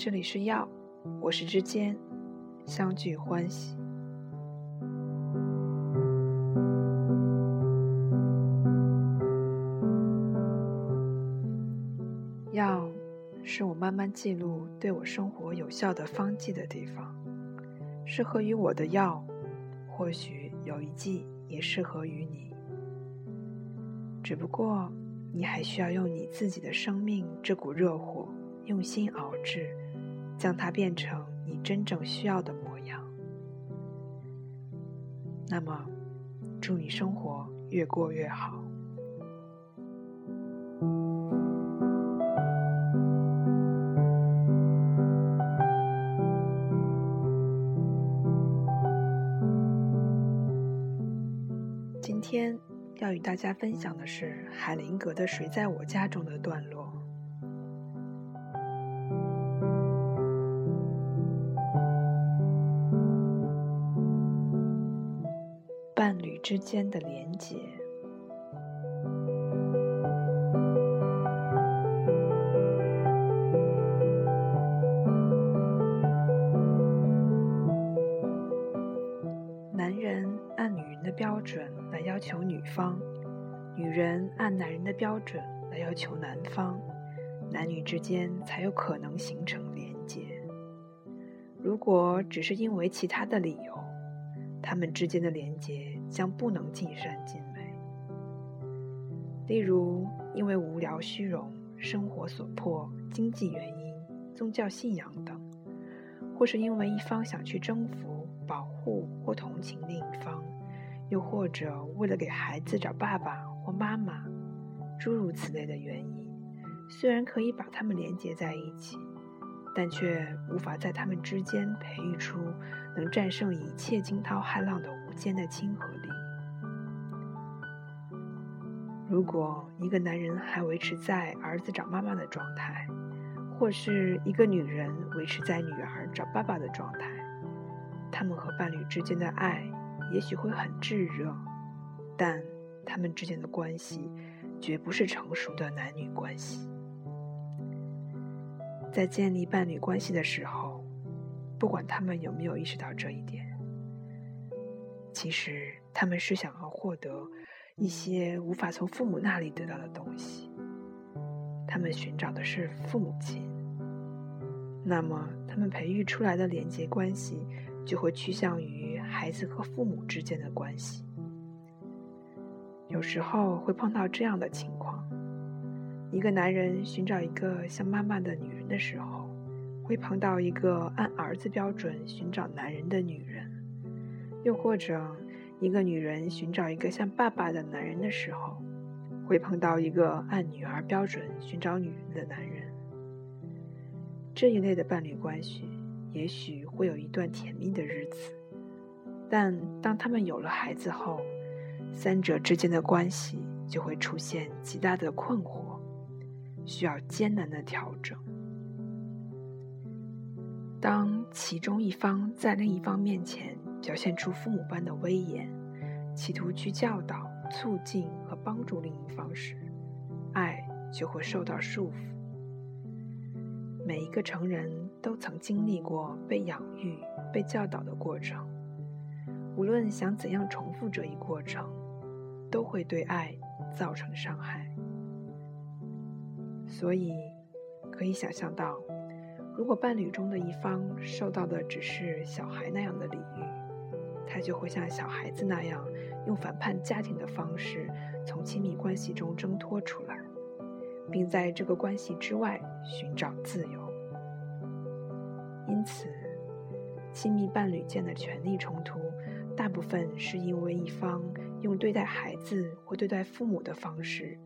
这里是药，我是之间，相聚欢喜。药是我慢慢记录对我生活有效的方剂的地方，适合于我的药，或许有一剂也适合于你。只不过，你还需要用你自己的生命这股热火，用心熬制，将它变成你真正需要的模样。那么，祝你生活越过越好。今天要与大家分享的是海灵格的《谁在我家》中的段落。伴侣之间的连结。男人按女人的标准来要求女方，女人按男人的标准来要求男方，男女之间才有可能形成连结。如果只是因为其他的理由，他们之间的连结将不能尽善尽美。例如，因为无聊、虚荣、生活所迫、经济原因、宗教信仰等，或是因为一方想去征服。保护或同情另一方，又或者为了给孩子找爸爸或妈妈，诸如此类的原因，虽然可以把他们连结在一起，但却无法在他们之间培育出能战胜一切惊涛骇浪的无间的亲和力。如果一个男人还维持在儿子找妈妈的状态，或是一个女人维持在女儿找爸爸的状态，他们和伴侣之间的爱也许会很炙热，但他们之间的关系绝不是成熟的男女关系。在建立伴侣关系的时候，不管他们有没有意识到这一点，其实他们是想要获得一些无法从父母那里得到的东西。他们寻找的是父母亲，那么他们培育出来的连接关系。就会趋向于孩子和父母之间的关系。有时候会碰到这样的情况：一个男人寻找一个像妈妈的女人的时候，会碰到一个按儿子标准寻找男人的女人；又或者，一个女人寻找一个像爸爸的男人的时候，会碰到一个按女儿标准寻找女人的男人。这一类的伴侣关系。也许会有一段甜蜜的日子，但当他们有了孩子后，三者之间的关系就会出现极大的困惑，需要艰难的调整。当其中一方在另一方面前表现出父母般的威严，企图去教导、促进和帮助另一方时，爱就会受到束缚。每一个成人都曾经历过被养育、被教导的过程，无论想怎样重复这一过程，都会对爱造成伤害。所以，可以想象到，如果伴侣中的一方受到的只是小孩那样的礼遇，他就会像小孩子那样，用反叛家庭的方式从亲密关系中挣脱出来。并在这个关系之外寻找自由。因此，亲密伴侣间的权力冲突，大部分是因为一方用对待孩子或对待父母的方式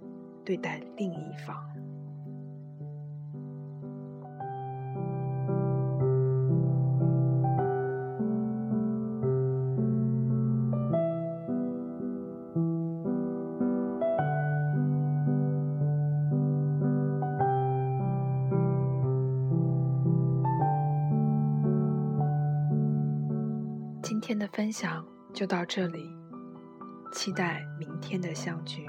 对待另一方。今天的分享就到这里，期待明天的相聚。